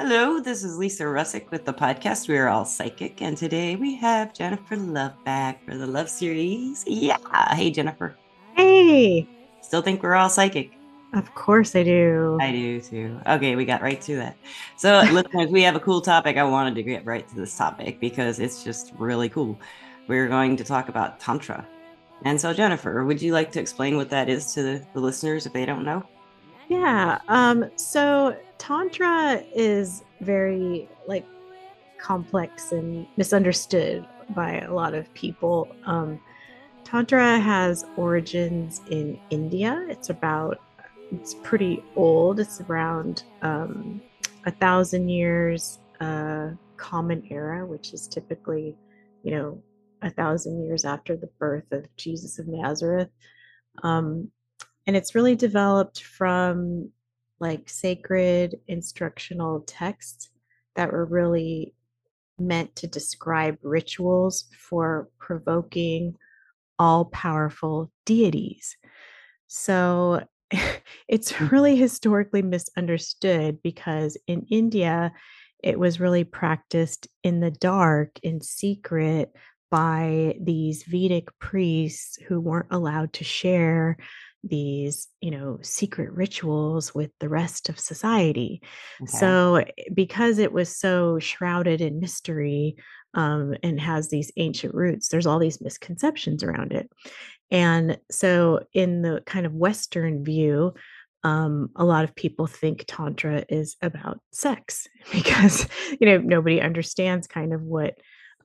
Hello, this is Lisa Russick with the podcast We Are All Psychic, and today we have Jennifer Love back for the Love series. Yeah. Hey, Jennifer. Hey. Still think we're all psychic? Of course I do. I do too. Okay, we got right to that. So, listeners, we have a cool topic. I wanted to get right to this topic because it's just really cool. We're going to talk about Tantra. And so, Jennifer, would you like to explain what that is to the, the listeners if they don't know? Yeah. Um, so Tantra is very like complex and misunderstood by a lot of people. Um, Tantra has origins in India. It's about it's pretty old. It's around um, a thousand years uh, common era, which is typically, you know, a thousand years after the birth of Jesus of Nazareth. Um, and it's really developed from like sacred instructional texts that were really meant to describe rituals for provoking all powerful deities. So it's hmm. really historically misunderstood because in India, it was really practiced in the dark, in secret, by these Vedic priests who weren't allowed to share these you know secret rituals with the rest of society okay. so eh, because it was so shrouded in mystery um, and has these ancient roots there's all these misconceptions around it and so in the kind of western view um, a lot of people think tantra is about sex because you know nobody understands kind of what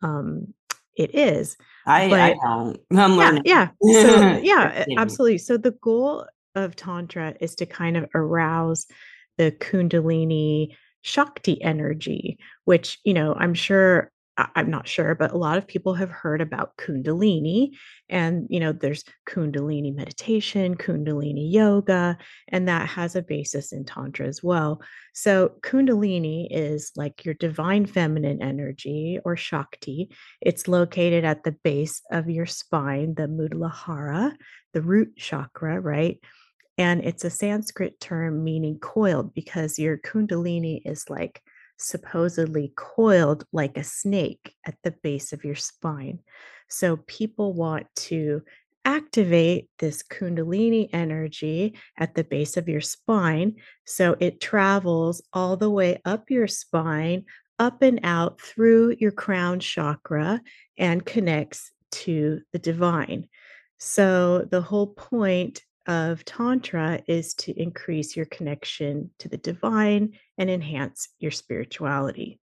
um, it is. I, but, I don't. I'm learning. Yeah. yeah. So yeah, absolutely. So the goal of Tantra is to kind of arouse the Kundalini Shakti energy, which, you know, I'm sure I'm not sure, but a lot of people have heard about Kundalini. And, you know, there's Kundalini meditation, Kundalini yoga, and that has a basis in Tantra as well. So, Kundalini is like your divine feminine energy or Shakti. It's located at the base of your spine, the Muladhara, the root chakra, right? And it's a Sanskrit term meaning coiled because your Kundalini is like supposedly coiled like a snake at the base of your spine. So people want to activate this Kundalini energy at the base of your spine. So it travels all the way up your spine, up and out through your crown chakra, and connects to the divine. So the whole point of Tantra is to increase your connection to the divine and enhance your spirituality.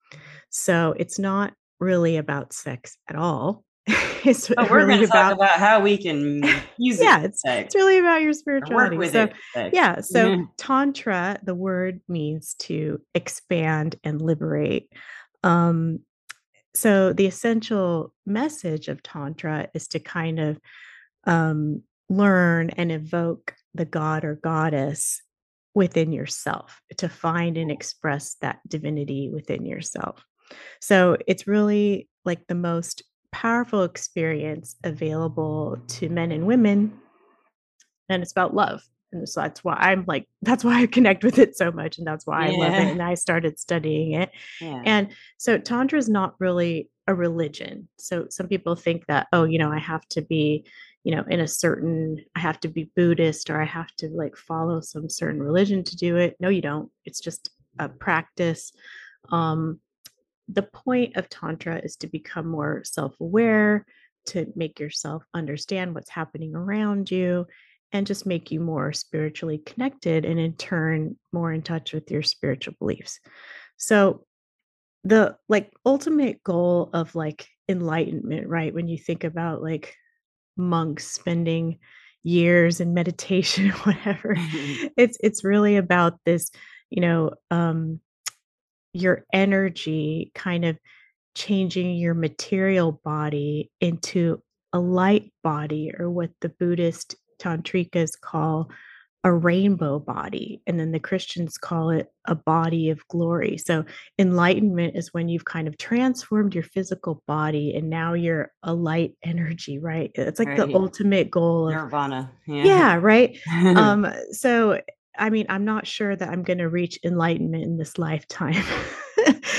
So it's not really about sex at all. it's we're really going to about, talk about how we can use yeah, it. It's, it's really about your spirituality. So, it, yeah. So, mm-hmm. Tantra, the word means to expand and liberate. Um, so, the essential message of Tantra is to kind of um, learn and evoke the god or goddess within yourself to find and express that divinity within yourself. So it's really like the most powerful experience available to men and women. And it's about love. And so that's why I'm like, that's why I connect with it so much. And that's why yeah. I love it. And I started studying it. Yeah. And so Tantra is not really a religion. So some people think that, oh, you know, I have to be you know in a certain i have to be buddhist or i have to like follow some certain religion to do it. No you don't. It's just a practice. Um the point of tantra is to become more self-aware to make yourself understand what's happening around you and just make you more spiritually connected and in turn more in touch with your spiritual beliefs. So the like ultimate goal of like enlightenment right when you think about like monks spending years in meditation or whatever mm-hmm. it's it's really about this you know um your energy kind of changing your material body into a light body or what the buddhist tantrikas call a rainbow body. And then the Christians call it a body of glory. So enlightenment is when you've kind of transformed your physical body and now you're a light energy, right? It's like right. the ultimate goal of nirvana. Yeah, yeah right. um, so I mean, I'm not sure that I'm going to reach enlightenment in this lifetime.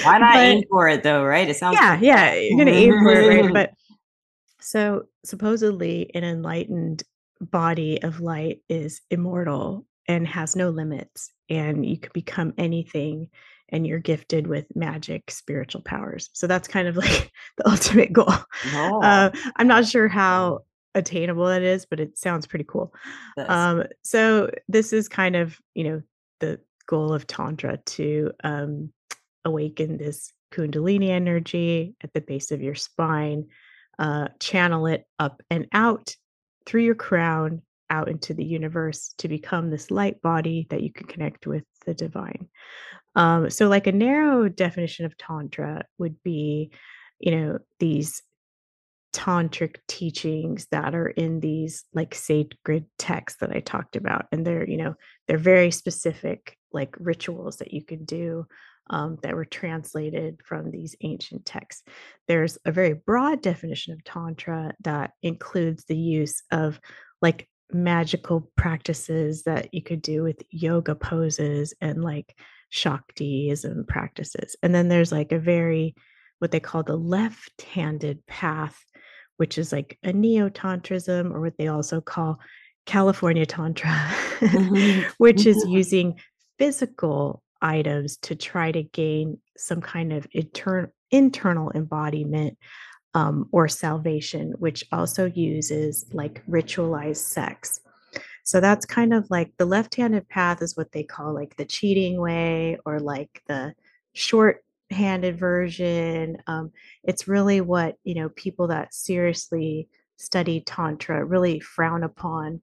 Why not but, aim for it though, right? It sounds Yeah, cool. yeah, you're going to aim for it, right? But so supposedly an enlightened body of light is immortal and has no limits and you can become anything and you're gifted with magic spiritual powers. So that's kind of like the ultimate goal. Oh. uh, i'm not sure how attainable it is but it sounds pretty cool. Um, so this is kind of you know the goal of tantra to um, awaken this kundalini energy at the base of your spine uh, channel it up and out through your crown out into the universe to become this light body that you can connect with the divine. Um, so, like a narrow definition of Tantra would be, you know, these tantric teachings that are in these like sacred texts that I talked about. And they're, you know, they're very specific like rituals that you can do um, that were translated from these ancient texts. There's a very broad definition of Tantra that includes the use of like magical practices that you could do with yoga poses and like Shaktism practices. And then there's like a very, what they call the left handed path, which is like a neo tantrism or what they also call California Tantra, mm-hmm. which is using physical items to try to gain some kind of inter- internal embodiment um, or salvation, which also uses like ritualized sex. So that's kind of like the left handed path is what they call like the cheating way or like the short handed version. Um, it's really what, you know, people that seriously study Tantra really frown upon.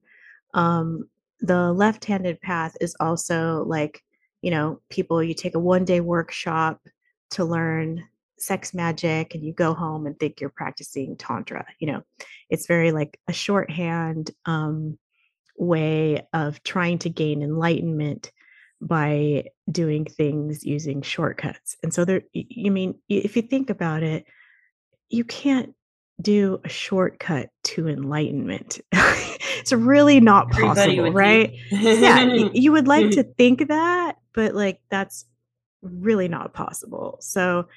Um, the left handed path is also like you know, people, you take a one day workshop to learn sex magic and you go home and think you're practicing tantra you know? It's very like a shorthand um, way of trying to gain enlightenment by doing things using shortcuts. And so there you mean if you think about it you can't do a shortcut to enlightenment. It's really not possible right? Yeah you would like to think that but like that's really not possible. So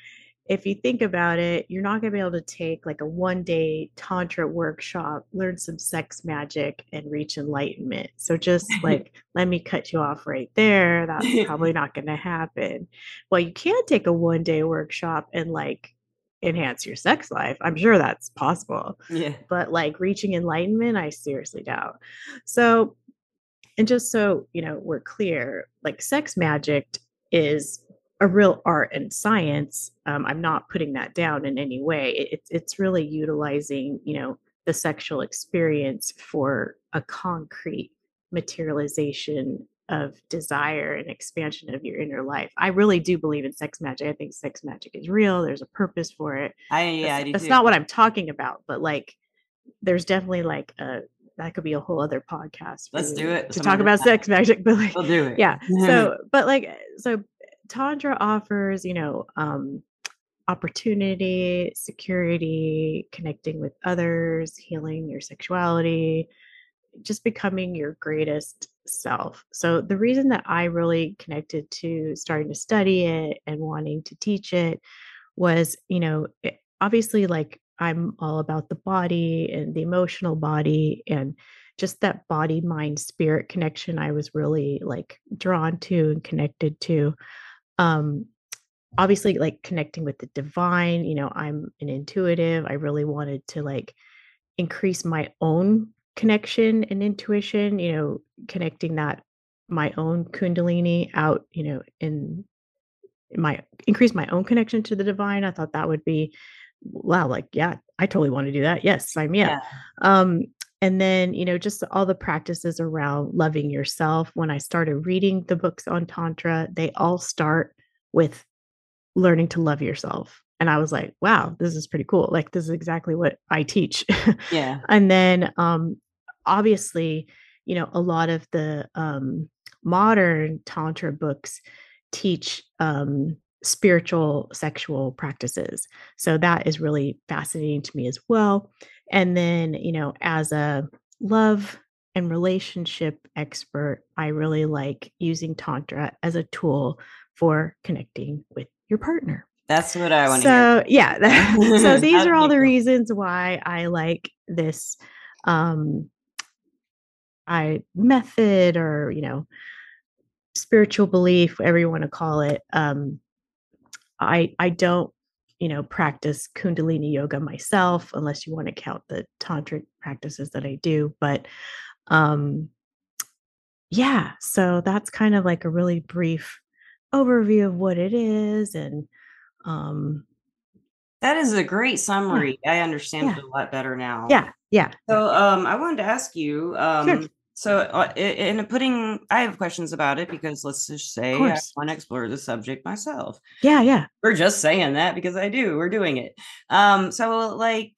if you think about it, you're not going to be able to take like a one day Tantra workshop, learn some sex magic, and reach enlightenment. So just like, let me cut you off right there. That's probably not going to happen. Well, you can take a one day workshop and like enhance your sex life. I'm sure that's possible. Yeah. But like reaching enlightenment, I seriously doubt. So and just so, you know, we're clear, like sex magic is a real art and science. Um, I'm not putting that down in any way. It, it's really utilizing, you know, the sexual experience for a concrete materialization of desire and expansion of your inner life. I really do believe in sex magic. I think sex magic is real. There's a purpose for it. I yeah, that's, I that's not what I'm talking about, but like there's definitely like a that could be a whole other podcast. Let's do it to talk about sex magic. But like, we'll do it. Yeah. So, but like, so Tantra offers, you know, um, opportunity, security, connecting with others, healing your sexuality, just becoming your greatest self. So the reason that I really connected to starting to study it and wanting to teach it was, you know, it, obviously like I'm all about the body and the emotional body and just that body mind spirit connection I was really like drawn to and connected to. Um obviously like connecting with the divine you know I'm an intuitive I really wanted to like increase my own connection and intuition you know connecting that my own kundalini out you know in my increase my own connection to the divine i thought that would be wow, like, yeah, I totally want to do that. Yes, sign me yeah. up. Um, and then, you know, just all the practices around loving yourself. When I started reading the books on Tantra, they all start with learning to love yourself. And I was like, wow, this is pretty cool. Like, this is exactly what I teach. Yeah. and then, um, obviously, you know, a lot of the um, modern Tantra books teach um, spiritual sexual practices. So that is really fascinating to me as well. And then, you know, as a love and relationship expert, I really like using Tantra as a tool for connecting with your partner. That's what I want to so, hear. yeah. so these are all the reasons why I like this um I method or, you know, spiritual belief, whatever you want to call it. Um I I don't, you know, practice kundalini yoga myself unless you want to count the tantric practices that I do, but um yeah, so that's kind of like a really brief overview of what it is and um that is a great summary. Yeah. I understand yeah. it a lot better now. Yeah, yeah. So um I wanted to ask you um sure. So uh, in putting I have questions about it because let's just say I want to explore the subject myself. Yeah, yeah. We're just saying that because I do. We're doing it. Um so like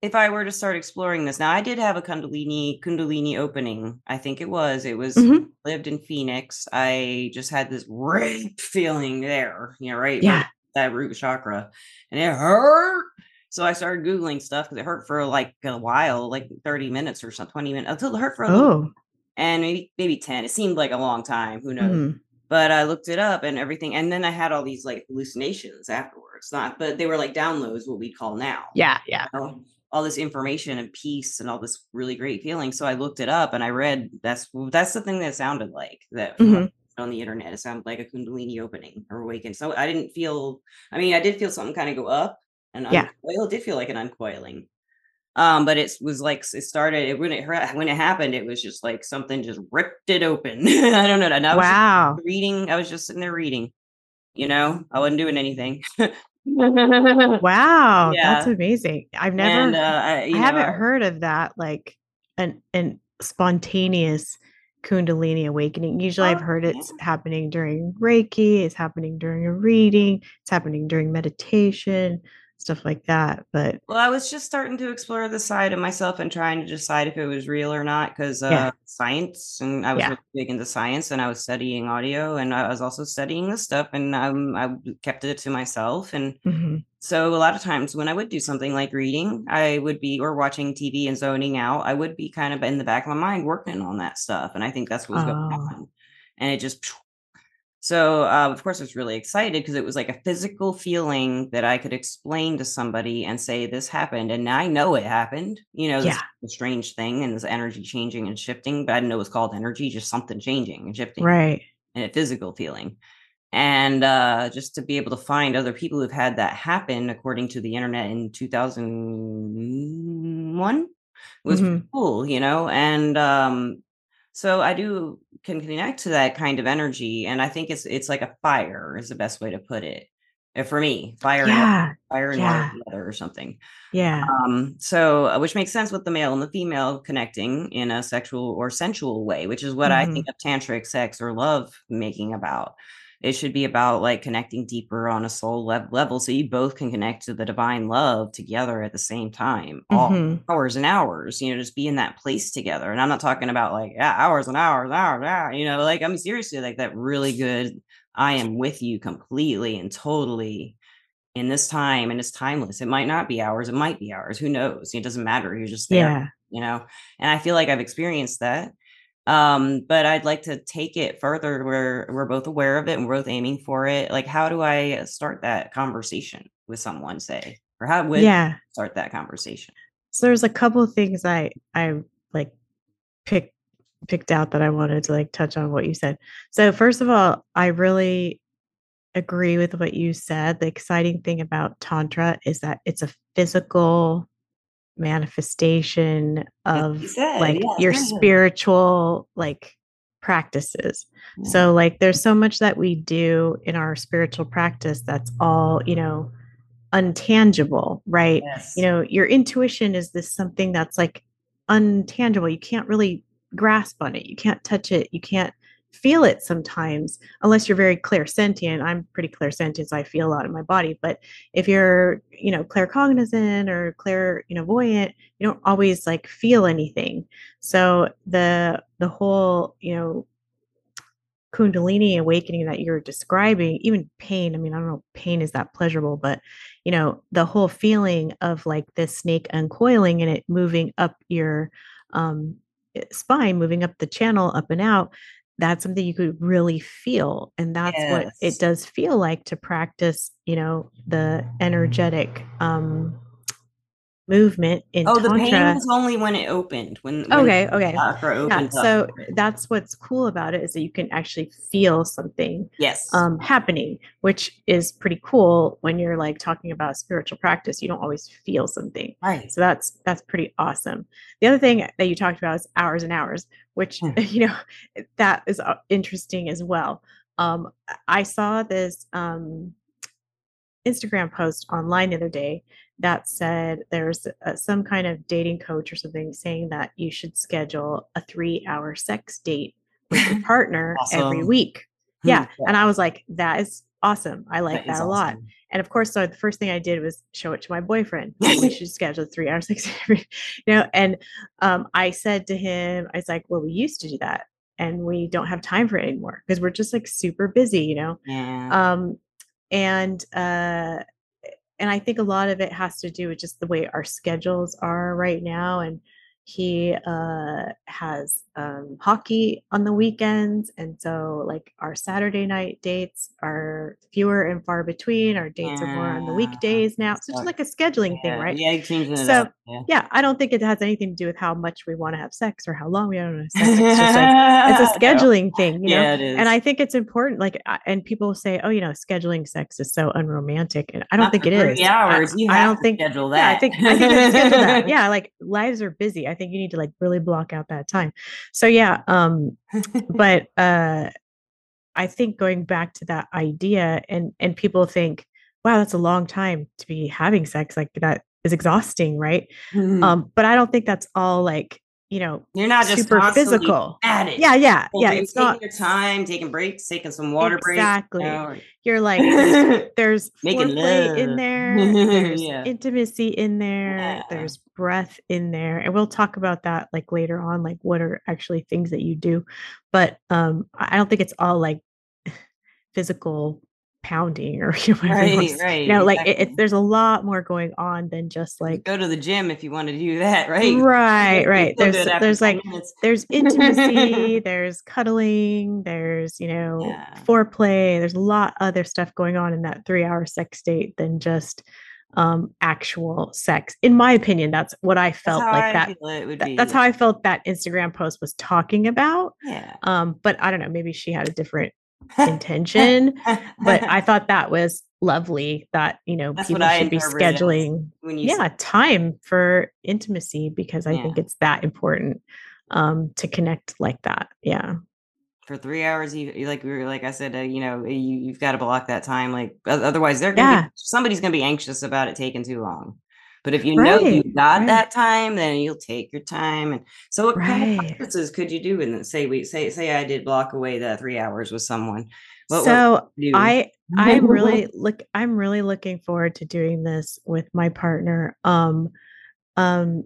if I were to start exploring this now, I did have a Kundalini Kundalini opening. I think it was. It was mm-hmm. lived in Phoenix. I just had this rape feeling there, you know, right? Yeah. That root chakra, and it hurt. So I started googling stuff because it hurt for like a while, like thirty minutes or something, twenty minutes until it hurt for a oh. little, and maybe maybe ten. It seemed like a long time. Who knows? Mm-hmm. But I looked it up and everything, and then I had all these like hallucinations afterwards. Not, but they were like downloads, what we call now. Yeah, yeah. You know? all this information and peace and all this really great feeling. So I looked it up and I read that's that's the thing that sounded like that mm-hmm. on the internet. It sounded like a Kundalini opening or awaken. So I didn't feel. I mean, I did feel something kind of go up and yeah. uncoil. It did feel like an uncoiling. Um, but it was like it started it, when it when it happened. It was just like something just ripped it open. I don't know. And I wow. reading. I was just sitting there reading. You know, I wasn't doing anything. wow, yeah. that's amazing. I've never, and, uh, I, I haven't heard of that, like an an spontaneous Kundalini awakening. Usually, oh, I've heard it's yeah. happening during Reiki, it's happening during a reading, it's happening during meditation stuff like that. But well, I was just starting to explore the side of myself and trying to decide if it was real or not because uh, yeah. science and I was yeah. really big into science and I was studying audio and I was also studying this stuff and um, I kept it to myself. And mm-hmm. so a lot of times when I would do something like reading, I would be or watching TV and zoning out, I would be kind of in the back of my mind working on that stuff. And I think that's what was oh. going on. And it just so, uh, of course, I was really excited because it was like a physical feeling that I could explain to somebody and say, This happened. And now I know it happened. You know, this strange thing and this energy changing and shifting, but I didn't know it was called energy, just something changing and shifting. Right. And a physical feeling. And uh, just to be able to find other people who've had that happen, according to the internet in 2001, was mm-hmm. cool, you know? And um, so I do can connect to that kind of energy, and I think it's it's like a fire is the best way to put it. Uh, for me, fire, yeah. and fire and yeah. water or something. Yeah. Um. So, uh, which makes sense with the male and the female connecting in a sexual or sensual way, which is what mm-hmm. I think of tantric sex or love making about it should be about like connecting deeper on a soul le- level so you both can connect to the divine love together at the same time mm-hmm. all hours and hours you know just be in that place together and i'm not talking about like yeah, hours and hours hours, hours you know like i'm seriously like that really good i am with you completely and totally in this time and it's timeless it might not be hours it might be hours who knows it doesn't matter you're just there yeah. you know and i feel like i've experienced that um, but I'd like to take it further where we're both aware of it and we're both aiming for it. Like, how do I start that conversation with someone, say, or how would yeah start that conversation? So there's a couple of things I I like picked picked out that I wanted to like touch on what you said. So first of all, I really agree with what you said. The exciting thing about tantra is that it's a physical manifestation of like yes, your spiritual like practices. Yeah. So like there's so much that we do in our spiritual practice that's all, you know, untangible, right? Yes. You know, your intuition is this something that's like untangible. You can't really grasp on it. You can't touch it. You can't feel it sometimes unless you're very clairsentient. I'm pretty clairsentient so i feel a lot in my body but if you're you know claircognizant or clair you know voyant you don't always like feel anything. So the the whole you know kundalini awakening that you're describing even pain i mean i don't know pain is that pleasurable but you know the whole feeling of like this snake uncoiling and it moving up your um spine moving up the channel up and out that's something you could really feel and that's yes. what it does feel like to practice you know the energetic um movement in oh tantra. the pain was only when it opened when, when okay okay. yeah, so that's what's cool about it is that you can actually feel something yes. um happening which is pretty cool when you're like talking about spiritual practice you don't always feel something. Right. So that's that's pretty awesome. The other thing that you talked about is hours and hours which hmm. you know that is uh, interesting as well. Um i saw this um Instagram post online the other day that said there's uh, some kind of dating coach or something saying that you should schedule a three hour sex date with your partner awesome. every week. Yeah. yeah. And I was like, that is awesome. I like that, that a lot. And of course, so the first thing I did was show it to my boyfriend. we should schedule three hours, six, you know. And um, I said to him, I was like, well, we used to do that, and we don't have time for it anymore because we're just like super busy, you know. Yeah. Um, and uh, and I think a lot of it has to do with just the way our schedules are right now and he uh, has um, hockey on the weekends and so like our saturday night dates are fewer and far between our dates yeah. are more on the weekdays now so it's like a scheduling yeah. thing right yeah so yeah. yeah. i don't think it has anything to do with how much we want to have sex or how long we want to have sex it's just like it's a scheduling thing you know yeah, it is. and i think it's important like and people say oh you know scheduling sex is so unromantic and i don't Not think it is hours you I, don't think schedule that i think i think schedule that yeah like lives are busy i think you need to like really block out that time so yeah um but uh i think going back to that idea and and people think wow that's a long time to be having sex like that is exhausting right mm-hmm. um but i don't think that's all like you know, you're not just super physical at it. Yeah, yeah, well, yeah. It's taking not your time, taking breaks, taking some water exactly. breaks. Exactly. You are like there's, there's making love in there. There's yeah. intimacy in there. Yeah. There's breath in there, and we'll talk about that like later on. Like what are actually things that you do, but um, I don't think it's all like physical pounding or you know, right, right. You know, like exactly. it, it, there's a lot more going on than just like go to the gym if you want to do that, right? Right, right. There's there's like minutes. there's intimacy, there's cuddling, there's you know yeah. foreplay. There's a lot other stuff going on in that three hour sex date than just um actual sex in my opinion that's what i felt like I that, that that's how i felt that instagram post was talking about yeah um but i don't know maybe she had a different intention. but I thought that was lovely that, you know, That's people should be scheduling yeah, time for intimacy because I yeah. think it's that important um to connect like that. Yeah. For three hours, you like we were like I said, uh, you know, you you've got to block that time. Like otherwise, they're gonna yeah. be, somebody's gonna be anxious about it taking too long. But if you right, know you got right. that time, then you'll take your time. And so, what right. kind of practices could you do? And say we say say I did block away the three hours with someone. What, so what I I'm really look I'm really looking forward to doing this with my partner. Um, um,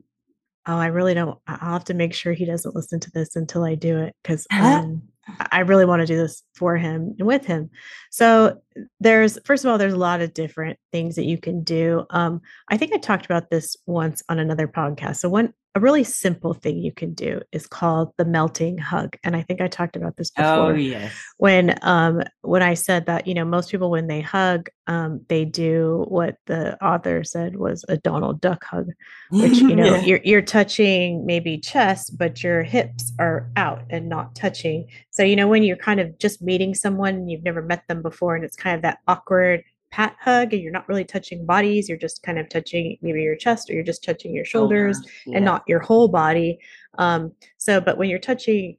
oh, I really don't. I'll have to make sure he doesn't listen to this until I do it because um, I really want to do this for him and with him. So there's first of all, there's a lot of different things that you can do. Um, I think I talked about this once on another podcast. So one a really simple thing you can do is called the melting hug and i think i talked about this oh, before. oh yes. When um when i said that you know most people when they hug um they do what the author said was a donald duck hug which you know yeah. you're you're touching maybe chest but your hips are out and not touching. So you know when you're kind of just meeting someone and you've never met them before and it's kind of that awkward pat hug and you're not really touching bodies you're just kind of touching maybe your chest or you're just touching your shoulders yeah. and not your whole body um, so but when you're touching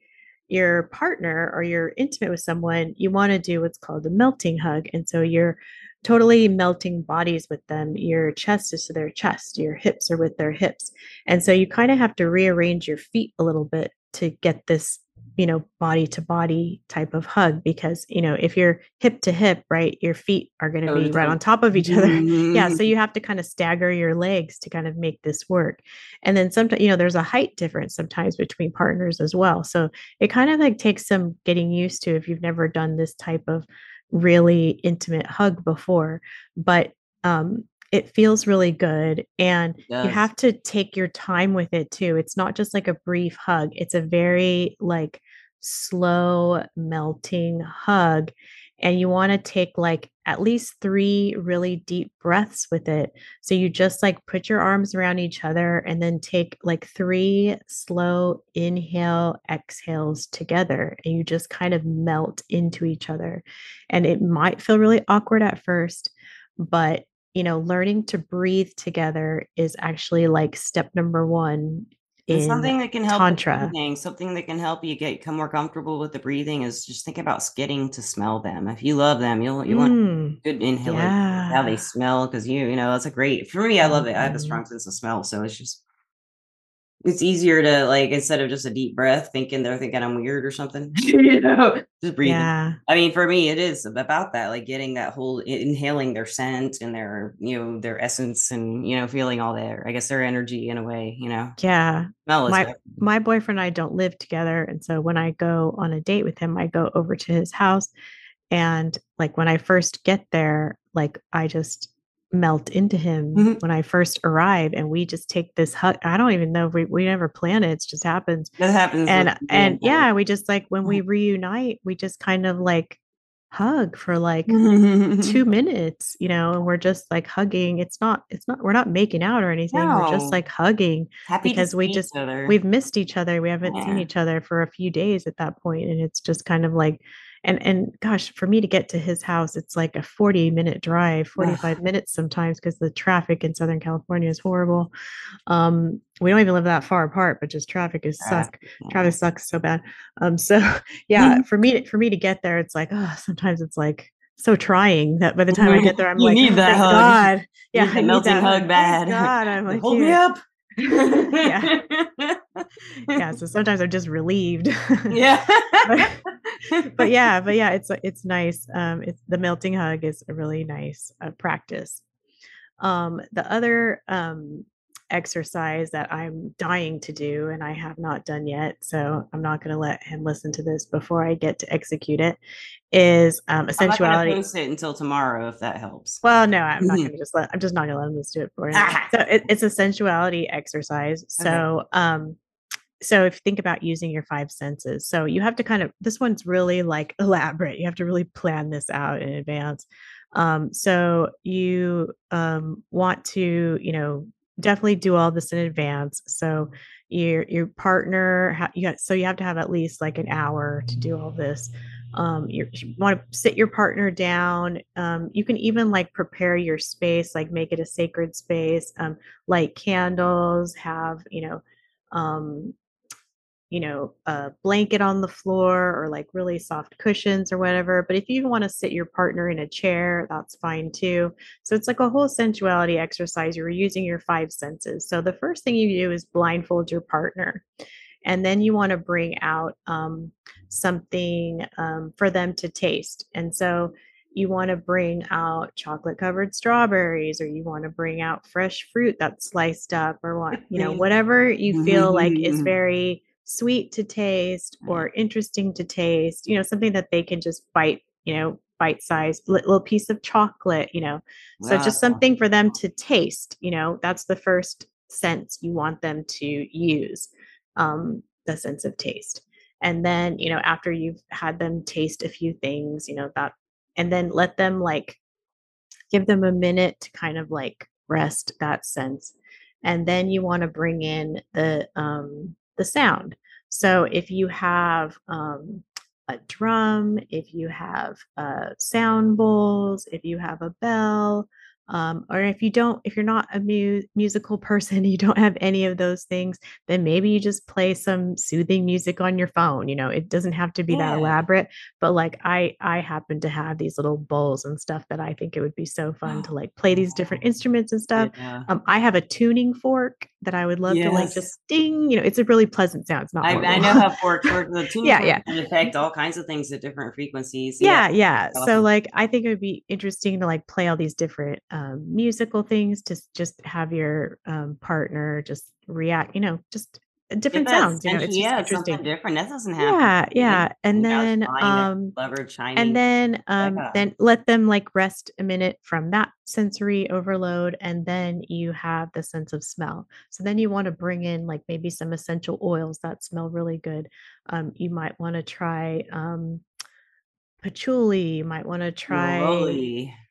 your partner or you're intimate with someone you want to do what's called a melting hug and so you're totally melting bodies with them your chest is to their chest your hips are with their hips and so you kind of have to rearrange your feet a little bit to get this you know body to body type of hug because you know if you're hip to hip right your feet are going to be right on top of each other. Mm-hmm. yeah so you have to kind of stagger your legs to kind of make this work. And then sometimes you know there's a height difference sometimes between partners as well. So it kind of like takes some getting used to if you've never done this type of really intimate hug before. But um it feels really good and you have to take your time with it too. It's not just like a brief hug. It's a very like slow melting hug and you want to take like at least three really deep breaths with it. So you just like put your arms around each other and then take like three slow inhale exhales together and you just kind of melt into each other. And it might feel really awkward at first, but you know, learning to breathe together is actually like step number one in something that can help tantra. Breathing, something that can help you get come more comfortable with the breathing is just think about getting to smell them. If you love them, you'll you mm, want good inhale yeah. how they smell because you you know that's a great for me. I love it. I have a strong sense of smell, so it's just it's easier to like instead of just a deep breath thinking they're thinking i'm weird or something you know just breathing. Yeah. i mean for me it is about that like getting that whole inhaling their scent and their you know their essence and you know feeling all their i guess their energy in a way you know. Yeah. My, my boyfriend and i don't live together and so when i go on a date with him i go over to his house and like when i first get there like i just melt into him mm-hmm. when I first arrive and we just take this hug. I don't even know if we, we never plan it. It just happens. It happens. And and yeah, we just like when we mm-hmm. reunite, we just kind of like hug for like two minutes, you know, and we're just like hugging. It's not, it's not, we're not making out or anything. No. We're just like hugging Happy because we just we've missed each other. We haven't yeah. seen each other for a few days at that point, And it's just kind of like and and gosh for me to get to his house it's like a 40 minute drive 45 Ugh. minutes sometimes because the traffic in southern california is horrible um we don't even live that far apart but just traffic is suck yeah. traffic sucks so bad um so yeah for me for me to get there it's like oh sometimes it's like so trying that by the time I get there, I'm you like, need that hug. God, yeah, I melting hug, hug bad. God, I'm like, hold me up. Yeah, yeah. So sometimes I'm just relieved. yeah, but, but, yeah, but yeah, it's it's nice. Um, it's the melting hug is a really nice uh, practice. Um, the other um exercise that I'm dying to do and I have not done yet, so I'm not going to let him listen to this before I get to execute it. Is um, a sensuality. I'm not post it until tomorrow if that helps. Well, no, I'm not going to just let. I'm just not going to let him listen to it for him. so it, it's a sensuality exercise. So okay. um, so if you think about using your five senses so you have to kind of this one's really like elaborate you have to really plan this out in advance um, so you um, want to you know definitely do all this in advance. So your your partner, you got, so you have to have at least like an hour to do all this. Um, you want to sit your partner down. Um, you can even like prepare your space, like make it a sacred space. Um, light candles, have you know, um, you know, a blanket on the floor or like really soft cushions or whatever. But if you want to sit your partner in a chair, that's fine too. So it's like a whole sensuality exercise. You're using your five senses. So the first thing you do is blindfold your partner. And then you want to bring out um, something um, for them to taste. And so you want to bring out chocolate covered strawberries or you want to bring out fresh fruit that's sliced up or what you know whatever you feel like is mm-hmm. very sweet to taste or interesting to taste, you know, something that they can just bite, you know, bite sized little piece of chocolate, you know. So wow. just something for them to taste, you know, that's the first sense you want them to use, um, the sense of taste. And then, you know, after you've had them taste a few things, you know, that, and then let them like give them a minute to kind of like rest that sense. And then you want to bring in the, um, the sound. So if you have um, a drum, if you have uh, sound bowls, if you have a bell, um, or if you don't if you're not a mu- musical person you don't have any of those things then maybe you just play some soothing music on your phone you know it doesn't have to be yeah. that elaborate but like i i happen to have these little bowls and stuff that i think it would be so fun to like play these different instruments and stuff yeah. um, i have a tuning fork that i would love yes. to like just ding you know it's a really pleasant sound it's not I, I, know how forks work the tuning yeah yeah can affect all kinds of things at different frequencies yeah yeah, yeah. so like i think it would be interesting to like play all these different um, musical things to just have your um, partner just react, you know, just different sounds. You know, it's yeah, interesting. different. That doesn't happen. Yeah, yeah. And then um lover shining. and then um then let them like rest a minute from that sensory overload and then you have the sense of smell. So then you want to bring in like maybe some essential oils that smell really good. Um you might want to try um patchouli, you might want to try,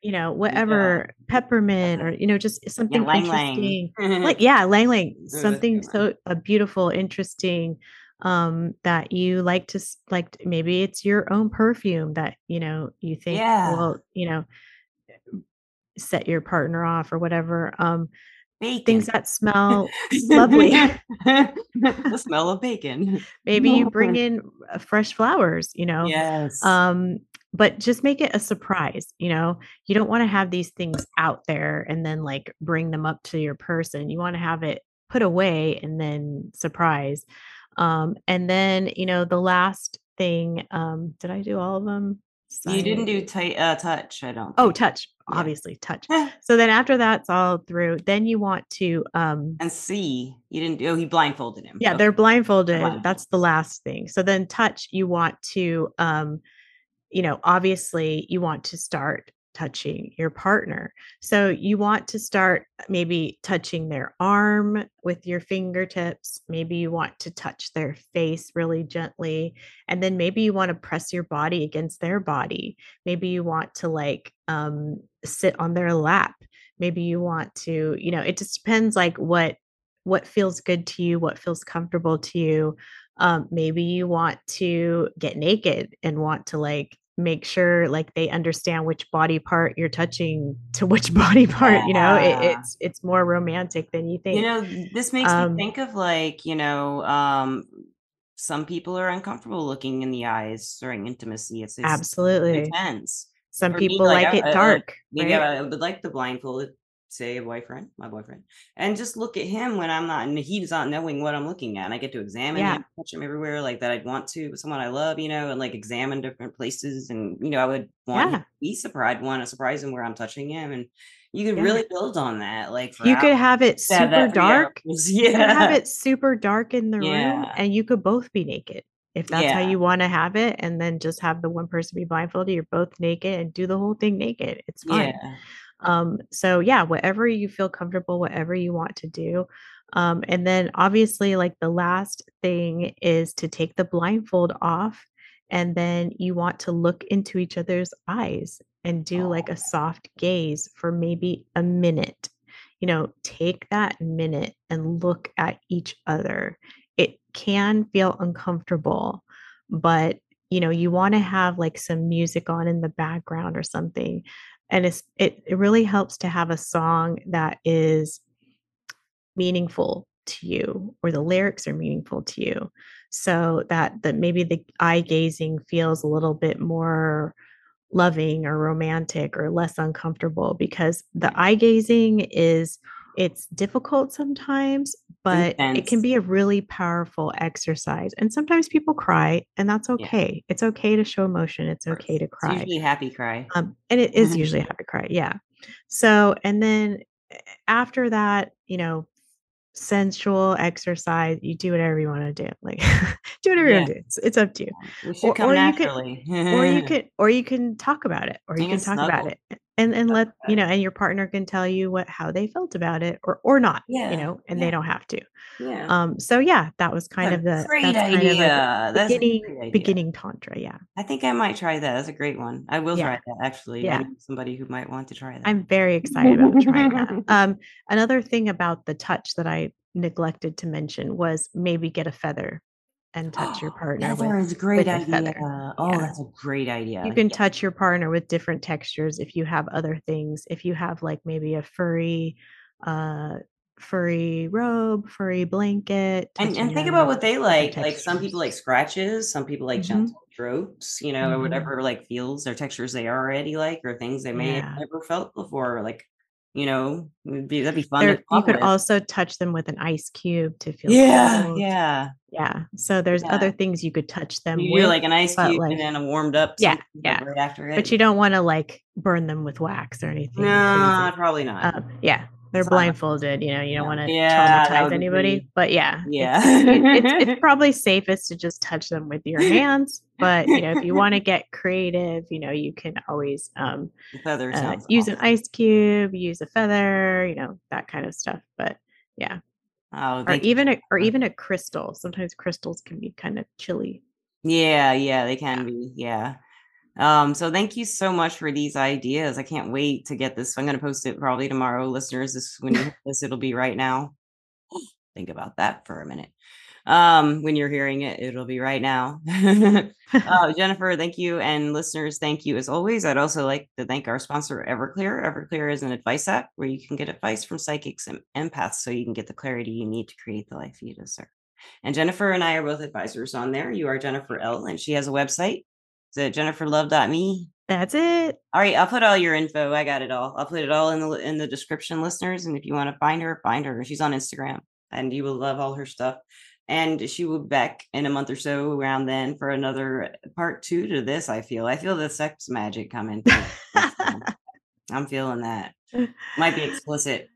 you know, whatever yeah. peppermint or you know, just something yeah, interesting. like yeah, ylang ylang, something so a beautiful, interesting um that you like to like maybe it's your own perfume that you know you think yeah. will you know set your partner off or whatever um bacon. things that smell lovely. The smell of bacon. Maybe you bring in uh, fresh flowers you know yes. um but just make it a surprise you know? You don't want to have these things out there and then like bring them up to your person. You want to have it put away and then surprise. Um and then you know the last thing um did i do all of them you didn't do t- uh, touch, I don't. Oh, touch. Yeah. Obviously, touch. so then after that's all through, then you want to um and see. You didn't do. Oh, he blindfolded him. Yeah, they're blindfolded. blindfolded. That's the last thing. So then touch. You want to um, you know, obviously you want to start touching your partner. So you want to start maybe touching their arm with your fingertips. Maybe you want to touch their face really gently. And then maybe you want to press your body against their body. Maybe you want to like um, sit on their lap. Maybe you want to, you know, it just depends like what what feels good to you, what feels comfortable to you. Um, maybe you want to get naked and want to like make sure like they understand which body part you're touching to which body part yeah. you know it, it's it's more romantic than you think you know this makes um, me think of like you know um some people are uncomfortable looking in the eyes during intimacy it's, it's absolutely intense some For people me, like, like, it I, dark I, maybe right? I would like the blindfolded say a boyfriend, my boyfriend, and just look at him when I'm not, and he's not knowing what I'm looking at. And I get to examine yeah. him, touch him everywhere, like that I'd want to, with someone I love, you know, and like examine different places. And, you know, I would want yeah. to be surprised, want to surprise him where I'm touching him. And you could yeah. really build on that. Like you could have it super dark. Yeah. You could have it super dark in the room and you could both be naked if that's yeah. how you want to have it and then just have the one person be blindfolded you're both naked and do the whole thing naked it's fine yeah. Um, so yeah, whatever you feel comfortable, whatever you want to do. Um, and then obviously, like the last thing is to take the blindfold off, and then you want to look into each other's eyes and do like a soft gaze for maybe a minute. You know, take that minute and look at each other. It can feel uncomfortable, but you know, you want to have like some music on in the background or something and it's it, it really helps to have a song that is meaningful to you or the lyrics are meaningful to you so that that maybe the eye gazing feels a little bit more loving or romantic or less uncomfortable because the eye gazing is it's difficult sometimes, but Intense. it can be a really powerful exercise. And sometimes people cry, and that's okay. Yeah. It's okay to show emotion. It's okay to cry. It's usually happy cry. Um, and it is usually a happy cry. Yeah. So, and then eh, after that, you know, sensual exercise you do whatever you want to do like do whatever yeah. you want to do it's, it's up to you or, or you can or you can or you can talk about it or you can talk about it and and let you know and your partner can tell you what how they felt about it or or not yeah you know and yeah. they don't have to. Yeah. Um so yeah that was kind of the great idea. That's beginning idea. beginning tantra yeah. I think i might try that. That's a great one. I will yeah. try that actually yeah. somebody who might want to try that. I'm very excited about trying that. Um another thing about the touch that i neglected to mention was maybe get a feather and touch your partner. With, is a great idea. Oh, yeah. that's a great idea. You can yeah. touch your partner with different textures if you have other things. If you have like maybe a furry, uh, furry robe, furry blanket. And, and think about what they like. Like some people like scratches, some people like mm-hmm. gentle strokes, you know, mm-hmm. or whatever like feels or textures they already like or things they may yeah. have never felt before. Like you know, be, that'd be fun. you could with. also touch them with an ice cube to feel. Yeah, cold. yeah, yeah. So there's yeah. other things you could touch them. You with, like an ice cube like, and then a warmed up. Yeah, yeah. Right after it. But you don't want to like burn them with wax or anything. No, probably not. Um, yeah, they're blindfolded. You know, you don't want to yeah, traumatize anybody. Be... But yeah, yeah, it's, it's, it's, probably safest to just touch them with your hands. But you know, if you want to get creative, you know, you can always um, feather uh, use awesome. an ice cube, use a feather, you know, that kind of stuff. But yeah, oh, or even a, or even a crystal. Sometimes crystals can be kind of chilly. Yeah, yeah, they can be. Yeah. Um, so thank you so much for these ideas. I can't wait to get this. I'm going to post it probably tomorrow, listeners. This when you this, it'll be right now. Think about that for a minute. Um, when you're hearing it, it'll be right now. uh, Jennifer, thank you, and listeners, thank you as always. I'd also like to thank our sponsor, Everclear. Everclear is an advice app where you can get advice from psychics and empaths, so you can get the clarity you need to create the life you deserve. And Jennifer and I are both advisors on there. You are Jennifer L, and she has a website, is it jenniferlove.me? That's it. All right, I'll put all your info. I got it all. I'll put it all in the in the description, listeners. And if you want to find her, find her. She's on Instagram, and you will love all her stuff. And she will be back in a month or so around then for another part two to this. I feel. I feel the sex magic coming. I'm feeling that. Might be explicit.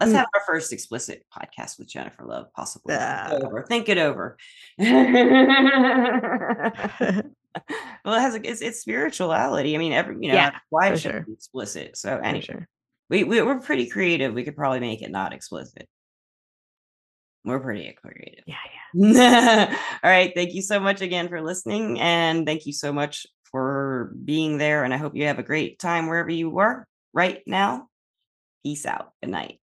Let's mm. have our first explicit podcast with Jennifer Love, possibly. Uh, over. Think it over. well, it has a, it's, it's spirituality. I mean, every you know, yeah, why should sure. be explicit. So anyway, sure. we, we we're pretty creative. We could probably make it not explicit. We're pretty creative. Yeah, yeah. All right. Thank you so much again for listening, and thank you so much for being there. And I hope you have a great time wherever you are right now. Peace out. Good night.